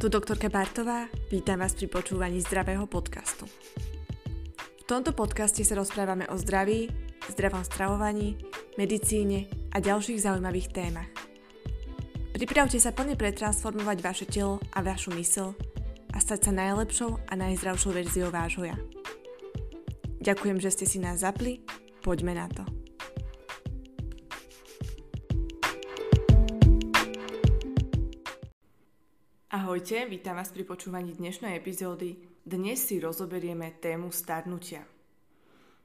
Tu doktorka Bartová, vítam vás pri počúvaní zdravého podcastu. V tomto podcaste sa rozprávame o zdraví, zdravom stravovaní, medicíne a ďalších zaujímavých témach. Pripravte sa plne pretransformovať vaše telo a vašu mysl a stať sa najlepšou a najzdravšou verziou vášho ja. Ďakujem, že ste si nás zapli, poďme na to. Ahojte, vítam vás pri počúvaní dnešnej epizódy. Dnes si rozoberieme tému starnutia.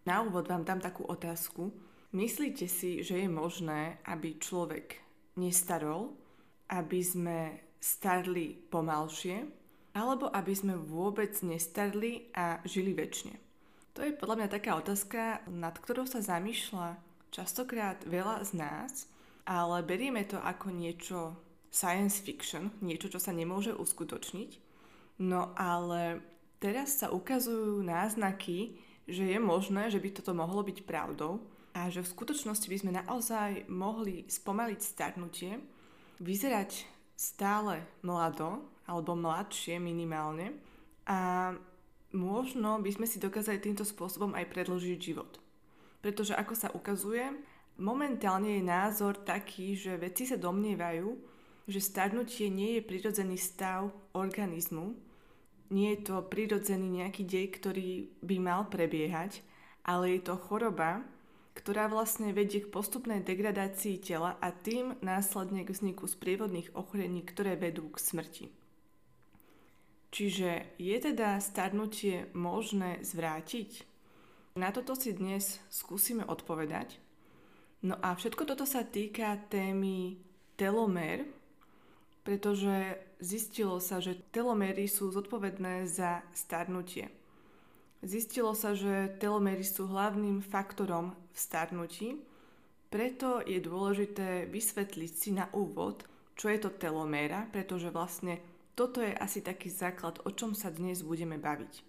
Na úvod vám dám takú otázku. Myslíte si, že je možné, aby človek nestarol, aby sme starli pomalšie, alebo aby sme vôbec nestarli a žili väčšine? To je podľa mňa taká otázka, nad ktorou sa zamýšľa častokrát veľa z nás, ale berieme to ako niečo science fiction, niečo, čo sa nemôže uskutočniť. No ale teraz sa ukazujú náznaky, že je možné, že by toto mohlo byť pravdou a že v skutočnosti by sme naozaj mohli spomaliť starnutie, vyzerať stále mlado alebo mladšie minimálne a možno by sme si dokázali týmto spôsobom aj predložiť život. Pretože ako sa ukazuje, momentálne je názor taký, že vedci sa domnievajú, že starnutie nie je prirodzený stav organizmu, nie je to prirodzený nejaký dej, ktorý by mal prebiehať, ale je to choroba, ktorá vlastne vedie k postupnej degradácii tela a tým následne k vzniku sprievodných ochorení, ktoré vedú k smrti. Čiže je teda starnutie možné zvrátiť? Na toto si dnes skúsime odpovedať. No a všetko toto sa týka témy telomer, pretože zistilo sa, že telomery sú zodpovedné za starnutie. Zistilo sa, že telomery sú hlavným faktorom v starnutí, preto je dôležité vysvetliť si na úvod, čo je to teloméra, pretože vlastne toto je asi taký základ, o čom sa dnes budeme baviť.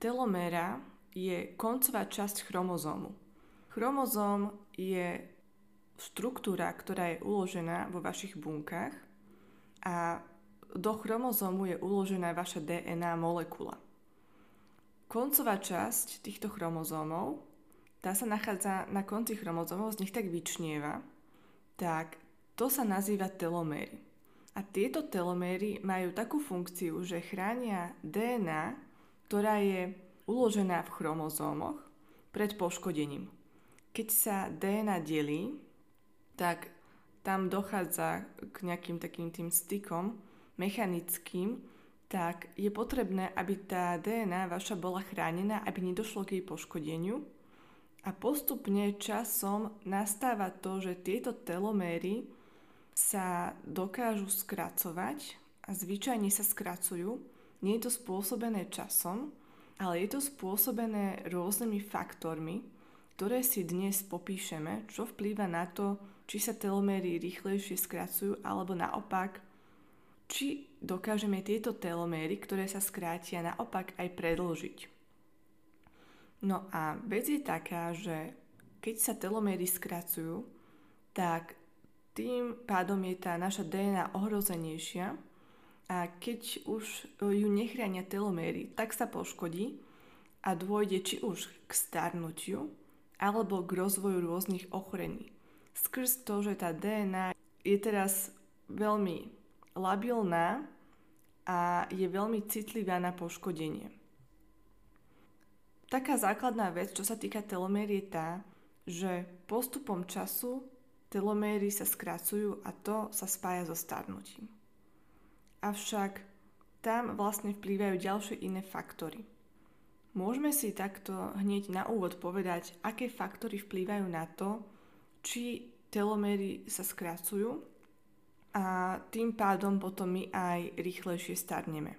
Teloméra je koncová časť chromozómu. Chromozóm je štruktúra, ktorá je uložená vo vašich bunkách a do chromozómu je uložená vaša DNA molekula. Koncová časť týchto chromozómov, tá sa nachádza na konci chromozómov, z nich tak vyčnieva, tak to sa nazýva teloméry. A tieto teloméry majú takú funkciu, že chránia DNA, ktorá je uložená v chromozómoch pred poškodením. Keď sa DNA delí, tak tam dochádza k nejakým takým tým stykom mechanickým, tak je potrebné, aby tá DNA vaša bola chránená, aby nedošlo k jej poškodeniu. A postupne časom nastáva to, že tieto teloméry sa dokážu skracovať a zvyčajne sa skracujú. Nie je to spôsobené časom, ale je to spôsobené rôznymi faktormi, ktoré si dnes popíšeme, čo vplýva na to, či sa teloméry rýchlejšie skracujú, alebo naopak, či dokážeme tieto teloméry, ktoré sa skrátia, naopak aj predlžiť. No a vec je taká, že keď sa teloméry skracujú, tak tým pádom je tá naša DNA ohrozenejšia a keď už ju nechránia teloméry, tak sa poškodí a dôjde či už k starnutiu alebo k rozvoju rôznych ochorení skrz to, že tá DNA je teraz veľmi labilná a je veľmi citlivá na poškodenie. Taká základná vec, čo sa týka telomér, je tá, že postupom času teloméry sa skracujú a to sa spája so starnutím. Avšak tam vlastne vplývajú ďalšie iné faktory. Môžeme si takto hneď na úvod povedať, aké faktory vplývajú na to, či telomery sa skracujú a tým pádom potom my aj rýchlejšie starneme.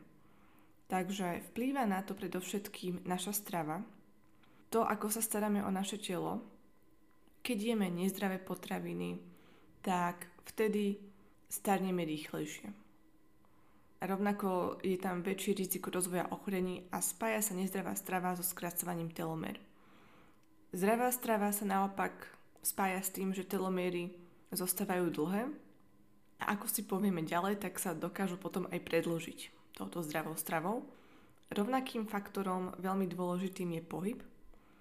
Takže vplýva na to predovšetkým naša strava, to, ako sa staráme o naše telo. Keď jeme nezdravé potraviny, tak vtedy starneme rýchlejšie. Rovnako je tam väčšie riziko rozvoja ochorení a spája sa nezdravá strava so skracovaním telomer. Zdravá strava sa naopak spája s tým, že telomiery zostávajú dlhé A ako si povieme ďalej, tak sa dokážu potom aj predložiť touto zdravou stravou. Rovnakým faktorom veľmi dôležitým je pohyb.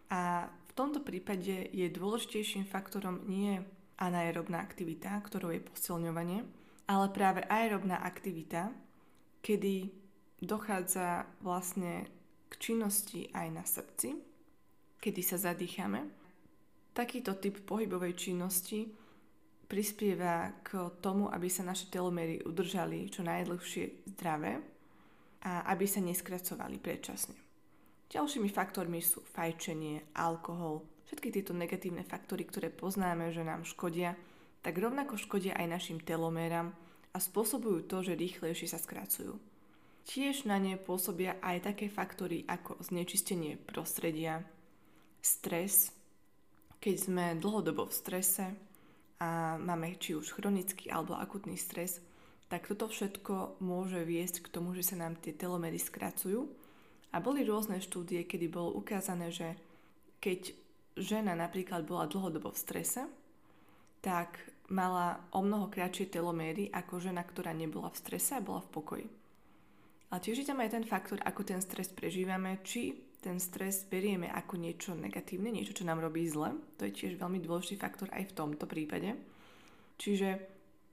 A v tomto prípade je dôležitejším faktorom nie anaerobná aktivita, ktorou je posilňovanie, ale práve aerobná aktivita, kedy dochádza vlastne k činnosti aj na srdci, kedy sa zadýchame. Takýto typ pohybovej činnosti prispieva k tomu, aby sa naše telomery udržali čo najdlhšie zdravé a aby sa neskracovali predčasne. Ďalšími faktormi sú fajčenie, alkohol, všetky tieto negatívne faktory, ktoré poznáme, že nám škodia, tak rovnako škodia aj našim telomeram a spôsobujú to, že rýchlejšie sa skracujú. Tiež na ne pôsobia aj také faktory ako znečistenie prostredia, stres, keď sme dlhodobo v strese, a máme či už chronický alebo akutný stres, tak toto všetko môže viesť k tomu, že sa nám tie telomery skracujú. A boli rôzne štúdie, kedy bolo ukázané, že keď žena napríklad bola dlhodobo v strese, tak mala o mnoho kratšie teloméry ako žena, ktorá nebola v strese a bola v pokoji. Ale tiež je tam aj ten faktor, ako ten stres prežívame, či ten stres berieme ako niečo negatívne, niečo, čo nám robí zle. To je tiež veľmi dôležitý faktor aj v tomto prípade. Čiže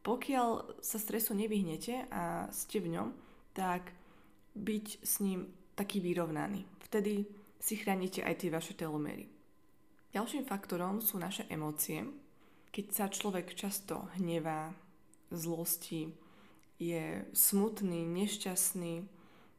pokiaľ sa stresu nevyhnete a ste v ňom, tak byť s ním taký vyrovnaný. Vtedy si chránite aj tie vaše telomery. Ďalším faktorom sú naše emócie. Keď sa človek často hnevá, zlosti, je smutný, nešťastný,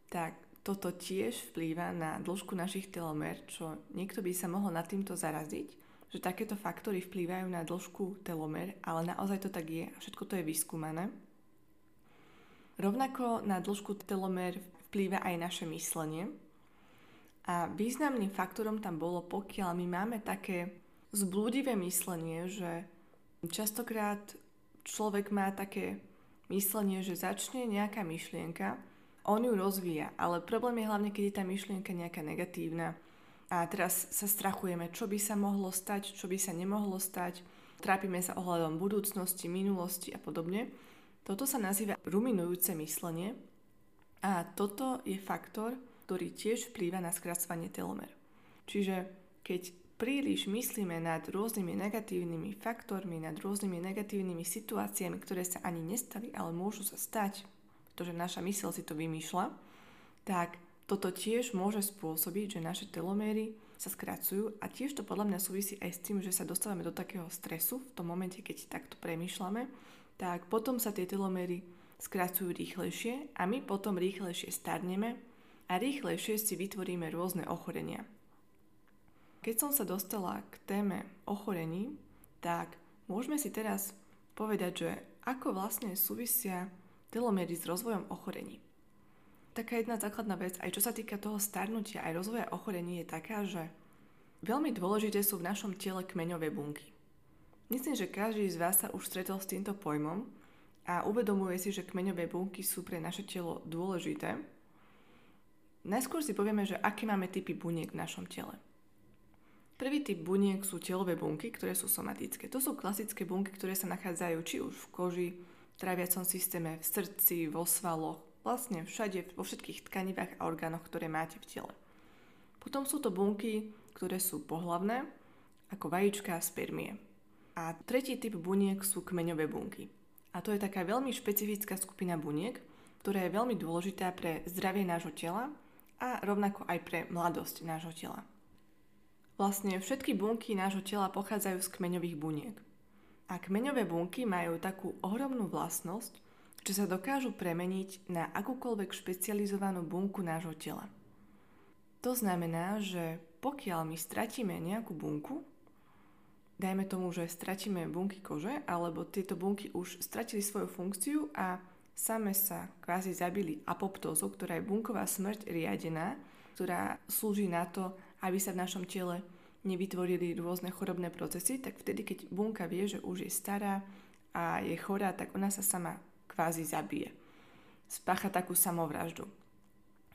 tak toto tiež vplýva na dĺžku našich telomer, čo niekto by sa mohol nad týmto zaraziť, že takéto faktory vplývajú na dĺžku telomer, ale naozaj to tak je a všetko to je vyskúmané. Rovnako na dĺžku telomer vplýva aj naše myslenie. A významným faktorom tam bolo, pokiaľ my máme také zblúdivé myslenie, že častokrát človek má také myslenie, že začne nejaká myšlienka on ju rozvíja, ale problém je hlavne, keď je tá myšlienka nejaká negatívna a teraz sa strachujeme, čo by sa mohlo stať, čo by sa nemohlo stať, trápime sa ohľadom budúcnosti, minulosti a podobne. Toto sa nazýva ruminujúce myslenie a toto je faktor, ktorý tiež vplýva na skracovanie telomer. Čiže keď príliš myslíme nad rôznymi negatívnymi faktormi, nad rôznymi negatívnymi situáciami, ktoré sa ani nestali, ale môžu sa stať, to, že naša mysl si to vymýšľa, tak toto tiež môže spôsobiť, že naše teloméry sa skracujú a tiež to podľa mňa súvisí aj s tým, že sa dostávame do takého stresu v tom momente, keď takto premýšľame, tak potom sa tie teloméry skracujú rýchlejšie a my potom rýchlejšie starneme a rýchlejšie si vytvoríme rôzne ochorenia. Keď som sa dostala k téme ochorení, tak môžeme si teraz povedať, že ako vlastne súvisia telomery s rozvojom ochorení. Taká jedna základná vec, aj čo sa týka toho starnutia, aj rozvoja ochorení je taká, že veľmi dôležité sú v našom tele kmeňové bunky. Myslím, že každý z vás sa už stretol s týmto pojmom a uvedomuje si, že kmeňové bunky sú pre naše telo dôležité. Najskôr si povieme, že aké máme typy buniek v našom tele. Prvý typ buniek sú telové bunky, ktoré sú somatické. To sú klasické bunky, ktoré sa nachádzajú či už v koži, tráviacom systéme, v srdci, vo svaloch, vlastne všade, vo všetkých tkanivách a orgánoch, ktoré máte v tele. Potom sú to bunky, ktoré sú pohlavné, ako vajíčka a spermie. A tretí typ buniek sú kmeňové bunky. A to je taká veľmi špecifická skupina buniek, ktorá je veľmi dôležitá pre zdravie nášho tela a rovnako aj pre mladosť nášho tela. Vlastne všetky bunky nášho tela pochádzajú z kmeňových buniek. A kmeňové bunky majú takú ohromnú vlastnosť, že sa dokážu premeniť na akúkoľvek špecializovanú bunku nášho tela. To znamená, že pokiaľ my stratíme nejakú bunku, dajme tomu, že stratíme bunky kože, alebo tieto bunky už stratili svoju funkciu a same sa kvázi zabili apoptózou, ktorá je bunková smrť riadená, ktorá slúži na to, aby sa v našom tele nevytvorili rôzne chorobné procesy, tak vtedy, keď bunka vie, že už je stará a je chorá, tak ona sa sama kvázi zabije. Spácha takú samovraždu.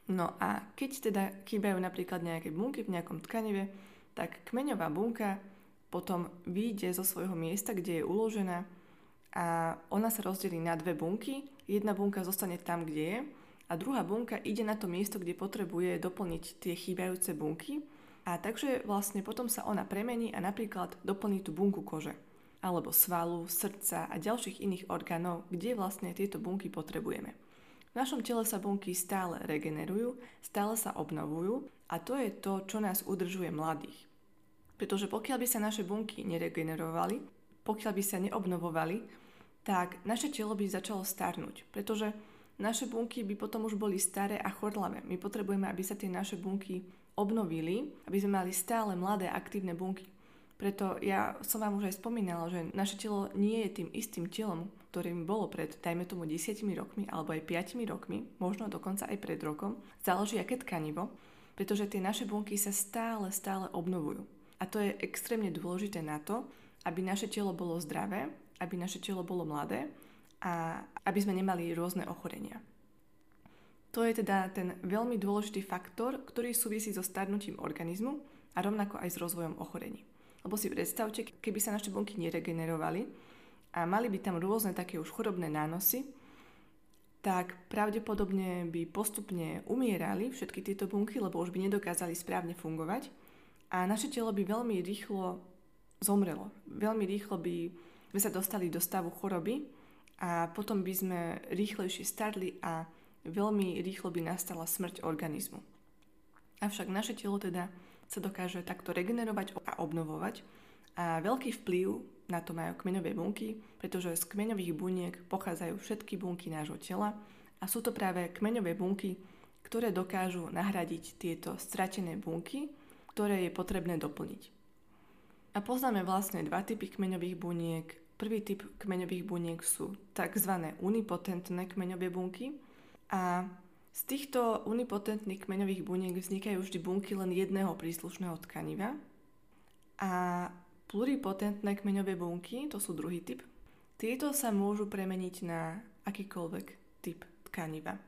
No a keď teda chýbajú napríklad nejaké bunky v nejakom tkanive, tak kmeňová bunka potom vyjde zo svojho miesta, kde je uložená a ona sa rozdelí na dve bunky. Jedna bunka zostane tam, kde je a druhá bunka ide na to miesto, kde potrebuje doplniť tie chýbajúce bunky a takže vlastne potom sa ona premení a napríklad doplní tú bunku kože alebo svalu, srdca a ďalších iných orgánov, kde vlastne tieto bunky potrebujeme. V našom tele sa bunky stále regenerujú, stále sa obnovujú a to je to, čo nás udržuje mladých. Pretože pokiaľ by sa naše bunky neregenerovali, pokiaľ by sa neobnovovali, tak naše telo by začalo starnúť, pretože naše bunky by potom už boli staré a chorlavé. My potrebujeme, aby sa tie naše bunky obnovili, aby sme mali stále mladé aktívne bunky. Preto ja som vám už aj spomínala, že naše telo nie je tým istým telom, ktorým bolo pred, dajme tomu, 10 rokmi alebo aj 5 rokmi, možno dokonca aj pred rokom. Záleží, aké tkanivo, pretože tie naše bunky sa stále, stále obnovujú. A to je extrémne dôležité na to, aby naše telo bolo zdravé, aby naše telo bolo mladé a aby sme nemali rôzne ochorenia. To je teda ten veľmi dôležitý faktor, ktorý súvisí so starnutím organizmu a rovnako aj s rozvojom ochorení. Lebo si predstavte, keby sa naše bunky neregenerovali a mali by tam rôzne také už chorobné nánosy, tak pravdepodobne by postupne umierali všetky tieto bunky, lebo už by nedokázali správne fungovať a naše telo by veľmi rýchlo zomrelo. Veľmi rýchlo by sme sa dostali do stavu choroby a potom by sme rýchlejšie starli a veľmi rýchlo by nastala smrť organizmu. Avšak naše telo teda sa dokáže takto regenerovať a obnovovať. A veľký vplyv na to majú kmeňové bunky, pretože z kmeňových buniek pochádzajú všetky bunky nášho tela a sú to práve kmeňové bunky, ktoré dokážu nahradiť tieto stratené bunky, ktoré je potrebné doplniť. A poznáme vlastne dva typy kmeňových buniek. Prvý typ kmeňových buniek sú tzv. unipotentné kmeňové bunky a z týchto unipotentných kmeňových buniek vznikajú vždy bunky len jedného príslušného tkaniva a pluripotentné kmeňové bunky, to sú druhý typ, tieto sa môžu premeniť na akýkoľvek typ tkaniva.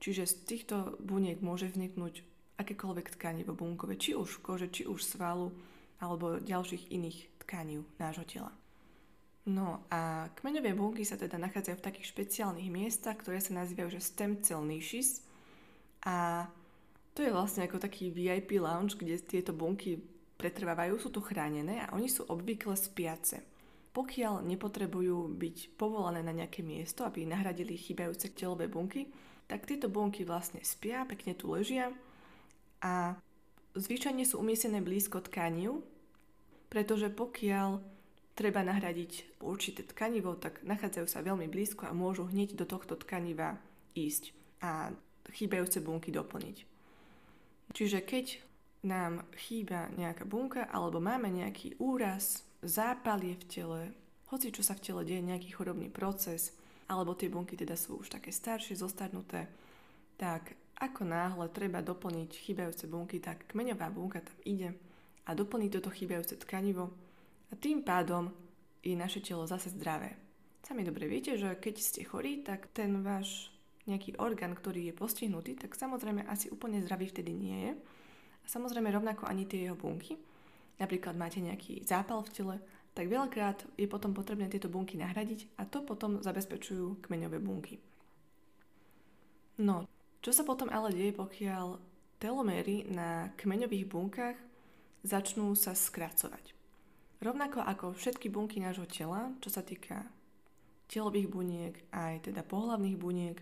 Čiže z týchto buniek môže vzniknúť akékoľvek tkanivo bunkové, či už kože, či už svalu alebo ďalších iných tkaní nášho tela. No a kmeňové bunky sa teda nachádzajú v takých špeciálnych miestach, ktoré sa nazývajú že stem cell niches a to je vlastne ako taký VIP lounge, kde tieto bunky pretrvávajú, sú tu chránené a oni sú obvykle spiace. Pokiaľ nepotrebujú byť povolané na nejaké miesto, aby nahradili chýbajúce telové bunky, tak tieto bunky vlastne spia, pekne tu ležia a zvyčajne sú umiestnené blízko tkaniu, pretože pokiaľ treba nahradiť určité tkanivo, tak nachádzajú sa veľmi blízko a môžu hneď do tohto tkaniva ísť. A chýbajúce bunky doplniť. Čiže keď nám chýba nejaká bunka alebo máme nejaký úraz, zápalie v tele, hoci čo sa v tele deje, nejaký chorobný proces, alebo tie bunky teda sú už také staršie, zostarnuté, tak ako náhle treba doplniť chýbajúce bunky, tak kmeňová bunka tam ide a doplní toto chýbajúce tkanivo a tým pádom je naše telo zase zdravé. Sami dobre viete, že keď ste chorí, tak ten váš nejaký orgán, ktorý je postihnutý, tak samozrejme asi úplne zdravý vtedy nie je. A samozrejme rovnako ani tie jeho bunky. Napríklad máte nejaký zápal v tele, tak veľakrát je potom potrebné tieto bunky nahradiť a to potom zabezpečujú kmeňové bunky. No, čo sa potom ale deje, pokiaľ telomery na kmeňových bunkách začnú sa skracovať? Rovnako ako všetky bunky nášho tela, čo sa týka telových buniek aj teda pohlavných buniek,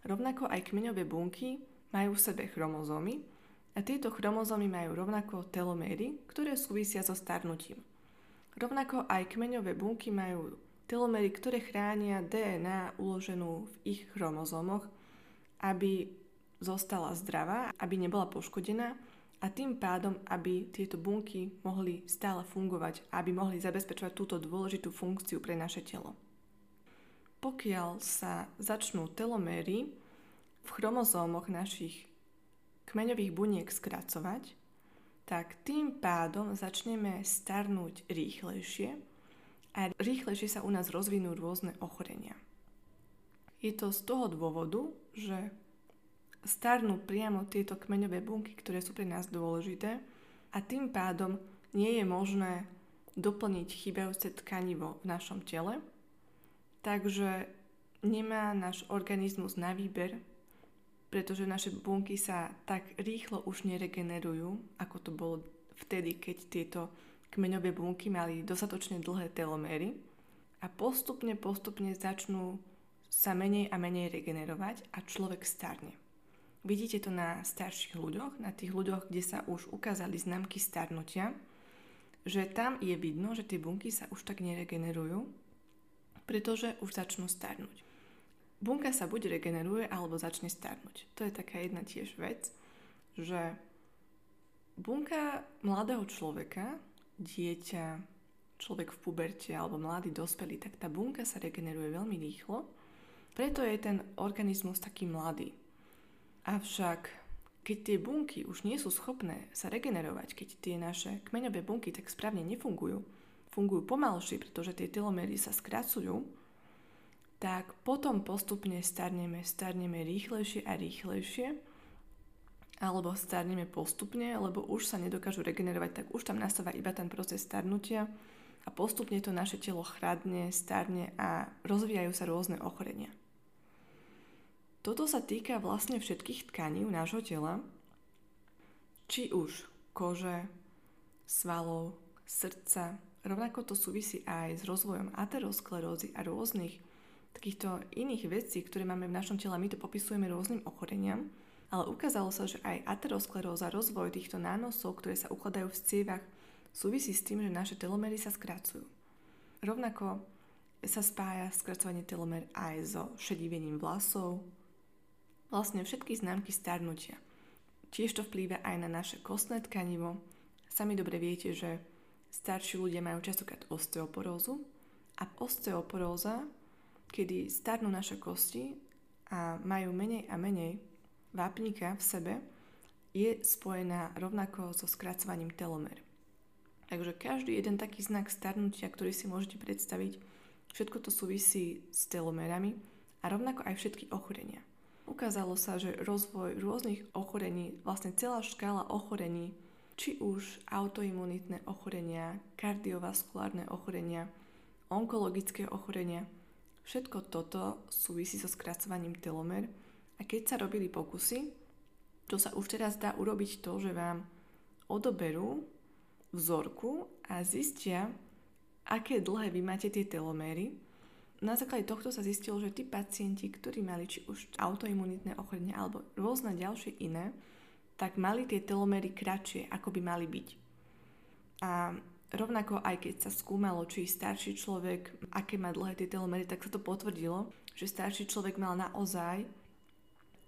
Rovnako aj kmeňové bunky majú v sebe chromozómy a tieto chromozómy majú rovnako teloméry, ktoré súvisia so starnutím. Rovnako aj kmeňové bunky majú telomery, ktoré chránia DNA uloženú v ich chromozómoch, aby zostala zdravá, aby nebola poškodená a tým pádom, aby tieto bunky mohli stále fungovať, aby mohli zabezpečovať túto dôležitú funkciu pre naše telo pokiaľ sa začnú teloméry v chromozómoch našich kmeňových buniek skracovať, tak tým pádom začneme starnúť rýchlejšie a rýchlejšie sa u nás rozvinú rôzne ochorenia. Je to z toho dôvodu, že starnú priamo tieto kmeňové bunky, ktoré sú pre nás dôležité. A tým pádom nie je možné doplniť chýbajúce tkanivo v našom tele. Takže nemá náš organizmus na výber, pretože naše bunky sa tak rýchlo už neregenerujú, ako to bolo vtedy, keď tieto kmeňové bunky mali dostatočne dlhé teloméry. A postupne, postupne začnú sa menej a menej regenerovať a človek starne. Vidíte to na starších ľuďoch, na tých ľuďoch, kde sa už ukázali známky starnutia, že tam je vidno, že tie bunky sa už tak neregenerujú, pretože už začnú starnúť. Bunka sa buď regeneruje, alebo začne starnúť. To je taká jedna tiež vec, že bunka mladého človeka, dieťa, človek v puberte alebo mladý dospelý, tak tá bunka sa regeneruje veľmi rýchlo, preto je ten organizmus taký mladý. Avšak keď tie bunky už nie sú schopné sa regenerovať, keď tie naše kmeňové bunky tak správne nefungujú, fungujú pomalšie, pretože tie telomery sa skracujú, tak potom postupne starneme, starneme rýchlejšie a rýchlejšie, alebo starneme postupne, lebo už sa nedokážu regenerovať, tak už tam nastáva iba ten proces starnutia a postupne to naše telo chradne, starne a rozvíjajú sa rôzne ochorenia. Toto sa týka vlastne všetkých tkaní nášho tela, či už kože, svalov, srdca, rovnako to súvisí aj s rozvojom aterosklerózy a rôznych takýchto iných vecí, ktoré máme v našom tele. My to popisujeme rôznym ochoreniam, ale ukázalo sa, že aj ateroskleróza, rozvoj týchto nánosov, ktoré sa ukladajú v cievach, súvisí s tým, že naše telomery sa skracujú. Rovnako sa spája skracovanie telomer aj so šedivením vlasov, vlastne všetky známky starnutia. Tiež to vplýva aj na naše kostné tkanivo. Sami dobre viete, že starší ľudia majú častokrát osteoporózu a osteoporóza, kedy starnú naše kosti a majú menej a menej vápnika v sebe, je spojená rovnako so skracovaním telomer. Takže každý jeden taký znak starnutia, ktorý si môžete predstaviť, všetko to súvisí s telomerami a rovnako aj všetky ochorenia. Ukázalo sa, že rozvoj rôznych ochorení, vlastne celá škála ochorení, či už autoimunitné ochorenia, kardiovaskulárne ochorenia, onkologické ochorenia, všetko toto súvisí so skracovaním telomer. A keď sa robili pokusy, to sa už teraz dá urobiť to, že vám odoberú vzorku a zistia, aké dlhé vy máte tie teloméry na základe tohto sa zistilo, že tí pacienti, ktorí mali či už autoimunitné ochorenie alebo rôzne ďalšie iné, tak mali tie telomery kratšie, ako by mali byť. A rovnako aj keď sa skúmalo, či starší človek, aké má dlhé tie telomery, tak sa to potvrdilo, že starší človek mal naozaj,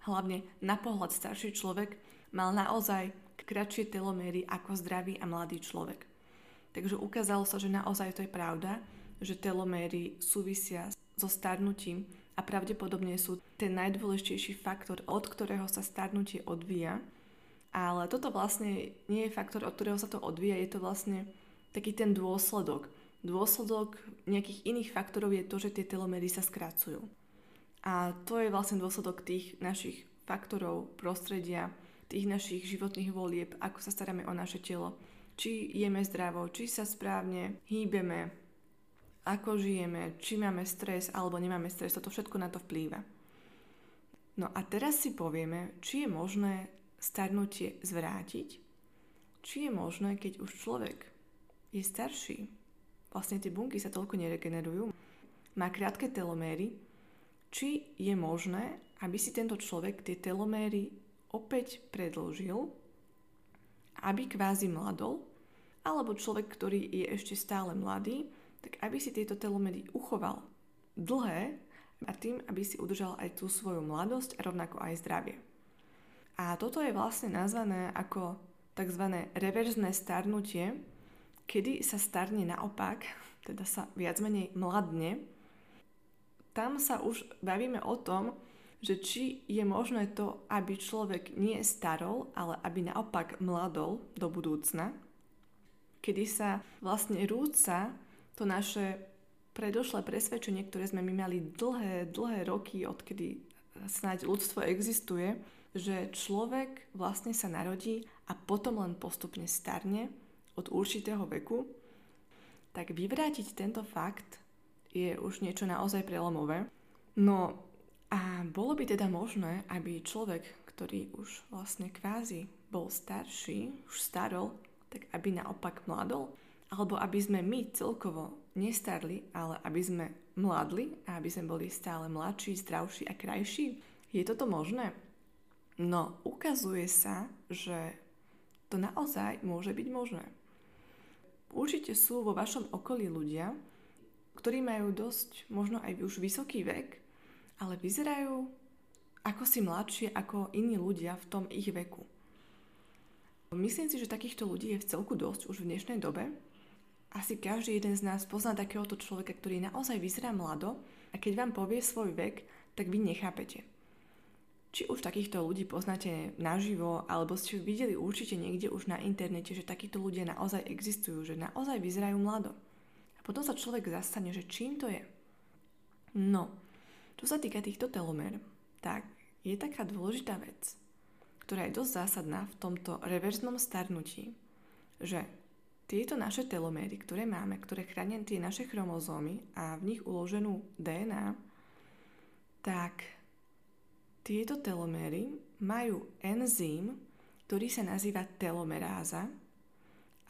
hlavne na pohľad starší človek, mal naozaj kratšie telomery ako zdravý a mladý človek. Takže ukázalo sa, že naozaj to je pravda že teloméry súvisia so starnutím a pravdepodobne sú ten najdôležitejší faktor, od ktorého sa starnutie odvíja. Ale toto vlastne nie je faktor, od ktorého sa to odvíja, je to vlastne taký ten dôsledok. Dôsledok nejakých iných faktorov je to, že tie telomery sa skracujú. A to je vlastne dôsledok tých našich faktorov, prostredia, tých našich životných volieb, ako sa staráme o naše telo. Či jeme zdravo, či sa správne hýbeme, ako žijeme, či máme stres alebo nemáme stres, toto všetko na to vplýva. No a teraz si povieme, či je možné starnutie zvrátiť, či je možné, keď už človek je starší, vlastne tie bunky sa toľko neregenerujú, má krátke teloméry, či je možné, aby si tento človek tie teloméry opäť predlžil, aby kvázi mladol, alebo človek, ktorý je ešte stále mladý, tak aby si tieto telomery uchoval dlhé a tým, aby si udržal aj tú svoju mladosť a rovnako aj zdravie. A toto je vlastne nazvané ako tzv. reverzné starnutie, kedy sa starne naopak, teda sa viac menej mladne. Tam sa už bavíme o tom, že či je možné to, aby človek nie starol, ale aby naopak mladol do budúcna, kedy sa vlastne rúca to naše predošlé presvedčenie, ktoré sme my mali dlhé, dlhé roky, odkedy snáď ľudstvo existuje, že človek vlastne sa narodí a potom len postupne starne od určitého veku, tak vyvrátiť tento fakt je už niečo naozaj prelomové. No a bolo by teda možné, aby človek, ktorý už vlastne kvázi bol starší, už starol, tak aby naopak mladol? Alebo aby sme my celkovo nestarli, ale aby sme mladli a aby sme boli stále mladší, zdravší a krajší? Je toto možné? No, ukazuje sa, že to naozaj môže byť možné. Určite sú vo vašom okolí ľudia, ktorí majú dosť, možno aj už vysoký vek, ale vyzerajú ako si mladšie ako iní ľudia v tom ich veku. Myslím si, že takýchto ľudí je v celku dosť už v dnešnej dobe. Asi každý jeden z nás pozná takéhoto človeka, ktorý naozaj vyzerá mlado a keď vám povie svoj vek, tak vy nechápete. Či už takýchto ľudí poznáte naživo, alebo ste videli určite niekde už na internete, že takíto ľudia naozaj existujú, že naozaj vyzerajú mlado. A potom sa človek zastane, že čím to je. No, čo sa týka týchto telomér, tak je taká dôležitá vec, ktorá je dosť zásadná v tomto reverznom starnutí, že tieto naše teloméry, ktoré máme, ktoré chránia tie naše chromozómy a v nich uloženú DNA, tak tieto teloméry majú enzym, ktorý sa nazýva telomeráza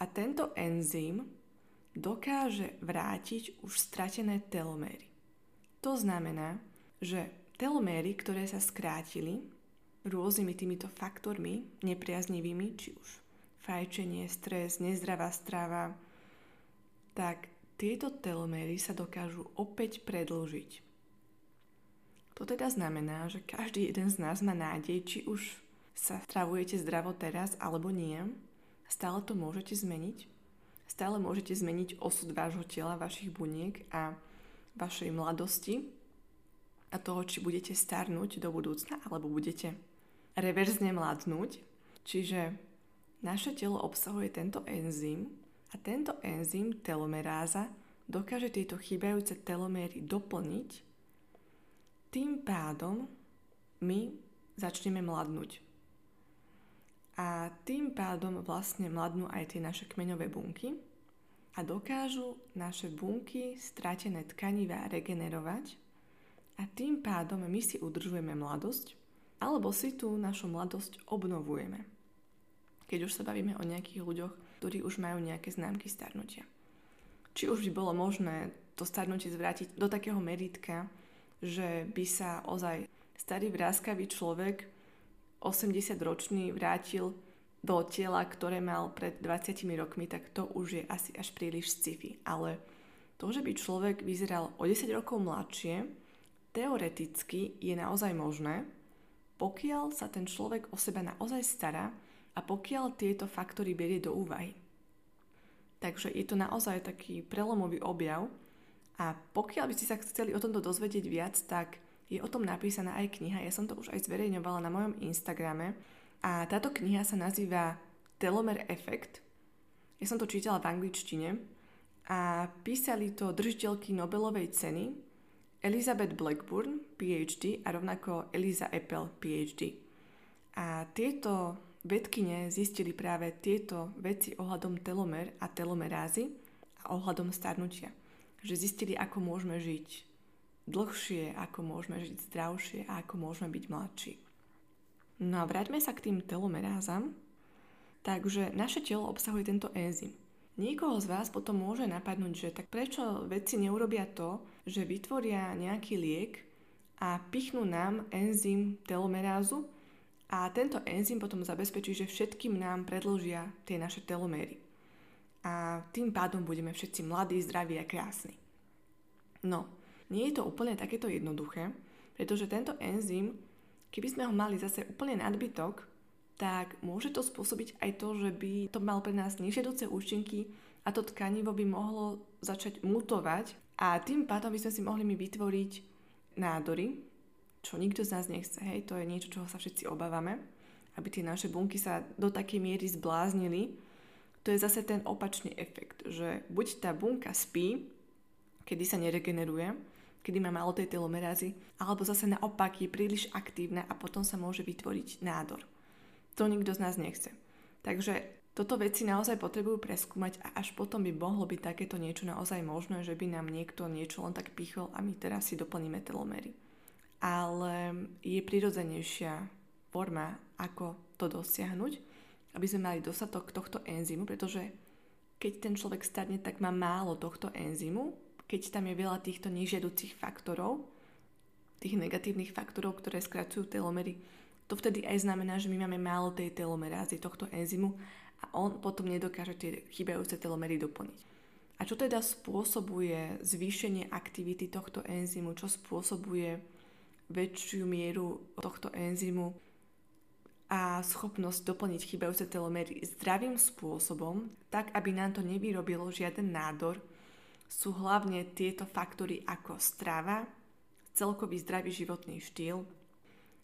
a tento enzym dokáže vrátiť už stratené teloméry. To znamená, že teloméry, ktoré sa skrátili rôznymi týmito faktormi nepriaznivými, či už fajčenie, stres, nezdravá strava, tak tieto teloméry sa dokážu opäť predlžiť. To teda znamená, že každý jeden z nás má nádej, či už sa stravujete zdravo teraz alebo nie. Stále to môžete zmeniť. Stále môžete zmeniť osud vášho tela, vašich buniek a vašej mladosti a toho, či budete starnúť do budúcna alebo budete reverzne mladnúť. Čiže naše telo obsahuje tento enzym a tento enzym telomeráza dokáže tieto chýbajúce teloméry doplniť. Tým pádom my začneme mladnúť. A tým pádom vlastne mladnú aj tie naše kmeňové bunky a dokážu naše bunky stratené tkanivá regenerovať a tým pádom my si udržujeme mladosť alebo si tú našu mladosť obnovujeme. Keď už sa bavíme o nejakých ľuďoch, ktorí už majú nejaké známky starnutia. Či už by bolo možné to starnutie zvrátiť do takého meritka, že by sa ozaj starý vráskavý človek 80-ročný vrátil do tela, ktoré mal pred 20 rokmi, tak to už je asi až príliš sci-fi. Ale to, že by človek vyzeral o 10 rokov mladšie, teoreticky je naozaj možné, pokiaľ sa ten človek o seba naozaj stará a pokiaľ tieto faktory berie do úvahy. Takže je to naozaj taký prelomový objav a pokiaľ by ste sa chceli o tomto dozvedieť viac, tak je o tom napísaná aj kniha. Ja som to už aj zverejňovala na mojom Instagrame a táto kniha sa nazýva Telomer Effect. Ja som to čítala v angličtine a písali to držiteľky Nobelovej ceny Elizabeth Blackburn, PhD a rovnako Eliza Apple, PhD. A tieto vedkine zistili práve tieto veci ohľadom telomer a telomerázy a ohľadom starnutia. Že zistili, ako môžeme žiť dlhšie, ako môžeme žiť zdravšie a ako môžeme byť mladší. No a vráťme sa k tým telomerázam. Takže naše telo obsahuje tento enzym. Niekoho z vás potom môže napadnúť, že tak prečo vedci neurobia to, že vytvoria nejaký liek a pichnú nám enzym telomerázu a tento enzym potom zabezpečí, že všetkým nám predložia tie naše teloméry. A tým pádom budeme všetci mladí, zdraví a krásni. No, nie je to úplne takéto jednoduché, pretože tento enzym, keby sme ho mali zase úplne nadbytok, tak môže to spôsobiť aj to, že by to mal pre nás nežiaduce účinky a to tkanivo by mohlo začať mutovať a tým pádom by sme si mohli my vytvoriť nádory, čo nikto z nás nechce. Hej, to je niečo, čoho sa všetci obávame, aby tie naše bunky sa do takej miery zbláznili. To je zase ten opačný efekt, že buď tá bunka spí, kedy sa neregeneruje, kedy má málo tej telomerázy, alebo zase naopak je príliš aktívna a potom sa môže vytvoriť nádor. To nikto z nás nechce. Takže Toto veci naozaj potrebujú preskúmať a až potom by mohlo byť takéto niečo naozaj možné, že by nám niekto niečo len tak pichol a my teraz si doplníme telomery. Ale je prirodzenejšia forma, ako to dosiahnuť, aby sme mali dostatok tohto enzymu, pretože keď ten človek starne, tak má málo tohto enzymu, keď tam je veľa týchto nežiaducich faktorov, tých negatívnych faktorov, ktoré skracujú telomery, to vtedy aj znamená, že my máme málo tej telomerázy, tohto enzymu a on potom nedokáže tie chybajúce telomery doplniť. A čo teda spôsobuje zvýšenie aktivity tohto enzymu, čo spôsobuje väčšiu mieru tohto enzymu a schopnosť doplniť chybajúce telomery zdravým spôsobom, tak aby nám to nevyrobilo žiaden nádor, sú hlavne tieto faktory ako strava, celkový zdravý životný štýl,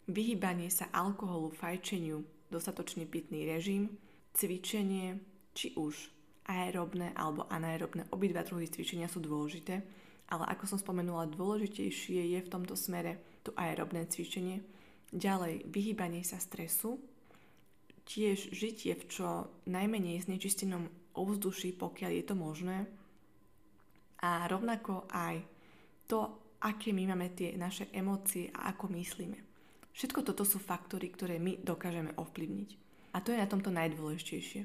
vyhýbanie sa alkoholu, fajčeniu, dostatočný pitný režim, cvičenie, či už aerobné alebo anaerobné, obidva druhy cvičenia sú dôležité, ale ako som spomenula, dôležitejšie je v tomto smere to aerobné cvičenie. Ďalej, vyhýbanie sa stresu, tiež žitie v čo najmenej znečistenom ovzduší, pokiaľ je to možné. A rovnako aj to, aké my máme tie naše emócie a ako myslíme. Všetko toto sú faktory, ktoré my dokážeme ovplyvniť. A to je na tomto najdôležitejšie.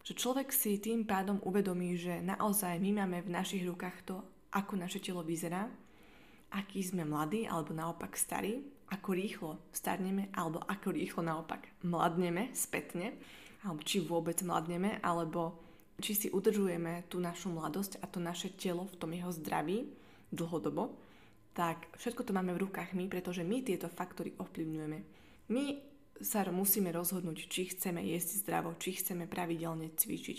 Že človek si tým pádom uvedomí, že naozaj my máme v našich rukách to, ako naše telo vyzerá, aký sme mladí alebo naopak starí, ako rýchlo starneme alebo ako rýchlo naopak mladneme spätne, alebo či vôbec mladneme, alebo či si udržujeme tú našu mladosť a to naše telo v tom jeho zdraví dlhodobo, tak všetko to máme v rukách my, pretože my tieto faktory ovplyvňujeme. My sa musíme rozhodnúť, či chceme jesť zdravo, či chceme pravidelne cvičiť,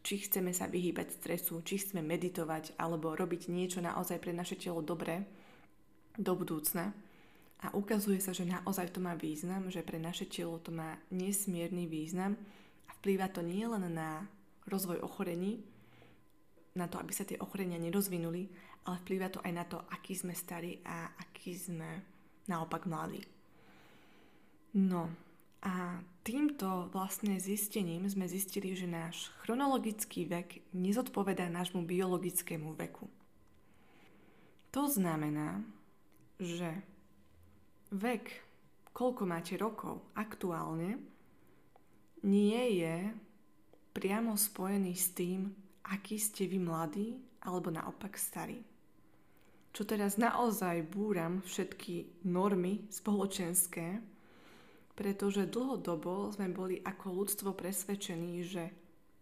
či chceme sa vyhýbať stresu, či chceme meditovať alebo robiť niečo naozaj pre naše telo dobré do budúcna. A ukazuje sa, že naozaj to má význam, že pre naše telo to má nesmierny význam a vplýva to nielen na rozvoj ochorení, na to, aby sa tie ochorenia nerozvinuli, ale vplýva to aj na to, aký sme starí a aký sme naopak mladí. No a týmto vlastne zistením sme zistili, že náš chronologický vek nezodpovedá nášmu biologickému veku. To znamená, že vek, koľko máte rokov aktuálne, nie je priamo spojený s tým, aký ste vy mladí alebo naopak starí. Čo teraz naozaj búram všetky normy spoločenské, pretože dlhodobo sme boli ako ľudstvo presvedčení, že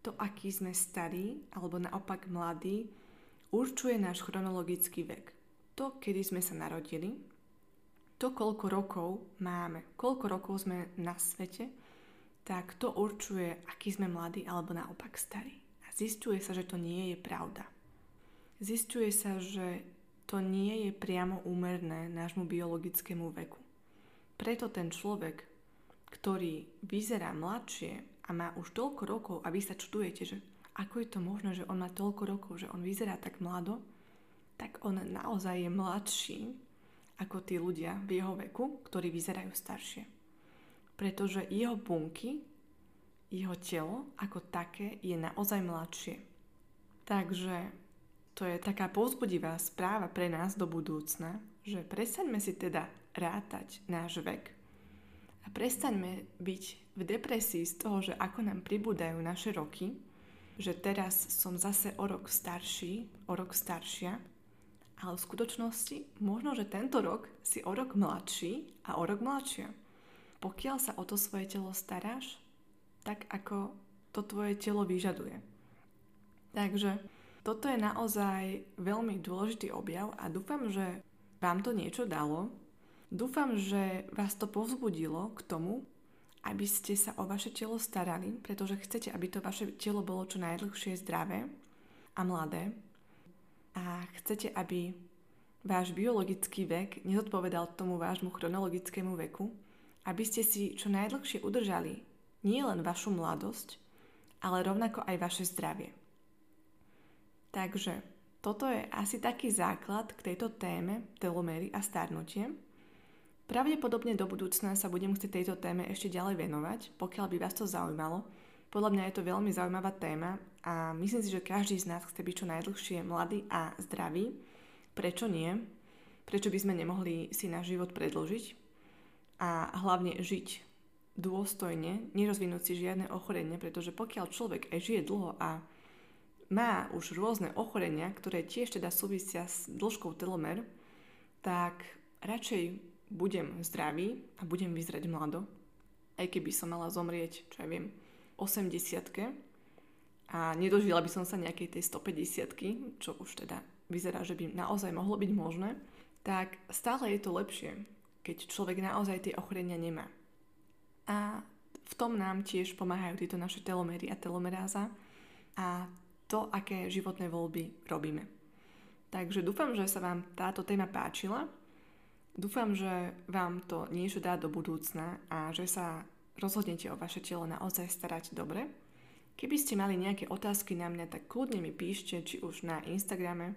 to, aký sme starí alebo naopak mladí, určuje náš chronologický vek. To, kedy sme sa narodili, to, koľko rokov máme, koľko rokov sme na svete, tak to určuje, aký sme mladí alebo naopak starí. A zistuje sa, že to nie je pravda. Zistuje sa, že to nie je priamo úmerné nášmu biologickému veku. Preto ten človek, ktorý vyzerá mladšie a má už toľko rokov a vy sa čudujete, že ako je to možné, že on má toľko rokov, že on vyzerá tak mlado, tak on naozaj je mladší ako tí ľudia v jeho veku, ktorí vyzerajú staršie. Pretože jeho bunky, jeho telo ako také je naozaj mladšie. Takže to je taká povzbudivá správa pre nás do budúcna, že prestaňme si teda rátať náš vek a prestaňme byť v depresii z toho, že ako nám pribúdajú naše roky, že teraz som zase o rok starší, o rok staršia, ale v skutočnosti možno, že tento rok si o rok mladší a o rok mladšia. Pokiaľ sa o to svoje telo staráš, tak ako to tvoje telo vyžaduje. Takže toto je naozaj veľmi dôležitý objav a dúfam, že vám to niečo dalo, Dúfam, že vás to povzbudilo k tomu, aby ste sa o vaše telo starali, pretože chcete, aby to vaše telo bolo čo najdlhšie zdravé a mladé. A chcete, aby váš biologický vek nezodpovedal tomu vášmu chronologickému veku, aby ste si čo najdlhšie udržali nielen vašu mladosť, ale rovnako aj vaše zdravie. Takže toto je asi taký základ k tejto téme telomery a starnutie. Pravdepodobne do budúcna sa budem chcieť tejto téme ešte ďalej venovať, pokiaľ by vás to zaujímalo, Podľa mňa je to veľmi zaujímavá téma a myslím si, že každý z nás chce byť čo najdlhšie mladý a zdravý. Prečo nie? Prečo by sme nemohli si náš život predložiť a hlavne žiť dôstojne, nerozvinúť si žiadne ochorenie, pretože pokiaľ človek aj žije dlho a má už rôzne ochorenia, ktoré tiež teda súvisia s dĺžkou telomer, tak radšej budem zdravý a budem vyzerať mlado, aj keby som mala zomrieť, čo ja viem, 80 a nedožila by som sa nejakej tej 150 čo už teda vyzerá, že by naozaj mohlo byť možné, tak stále je to lepšie, keď človek naozaj tie ochorenia nemá. A v tom nám tiež pomáhajú tieto naše telomery a telomeráza a to, aké životné voľby robíme. Takže dúfam, že sa vám táto téma páčila Dúfam, že vám to niečo dá do budúcna a že sa rozhodnete o vaše telo naozaj starať dobre. Keby ste mali nejaké otázky na mňa, tak kľudne mi píšte, či už na Instagrame,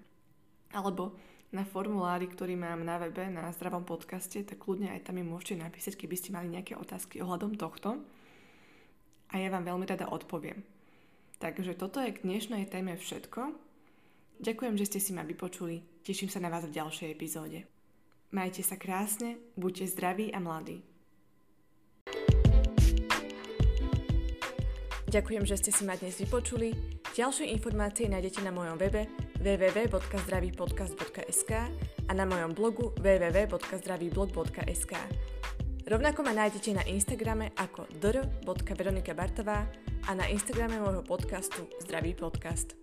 alebo na formulári, ktorý mám na webe, na zdravom podcaste, tak kľudne aj tam mi môžete napísať, keby ste mali nejaké otázky ohľadom tohto. A ja vám veľmi rada odpoviem. Takže toto je k dnešnej téme všetko. Ďakujem, že ste si ma vypočuli. Teším sa na vás v ďalšej epizóde. Majte sa krásne, buďte zdraví a mladí. Ďakujem, že ste si ma dnes vypočuli. Ďalšie informácie nájdete na mojom webe www.zdravýpodcast.sk a na mojom blogu www.zdravýblog.sk. Rovnako ma nájdete na Instagrame ako dr.veronikabartová a na Instagrame môjho podcastu Zdravý podcast.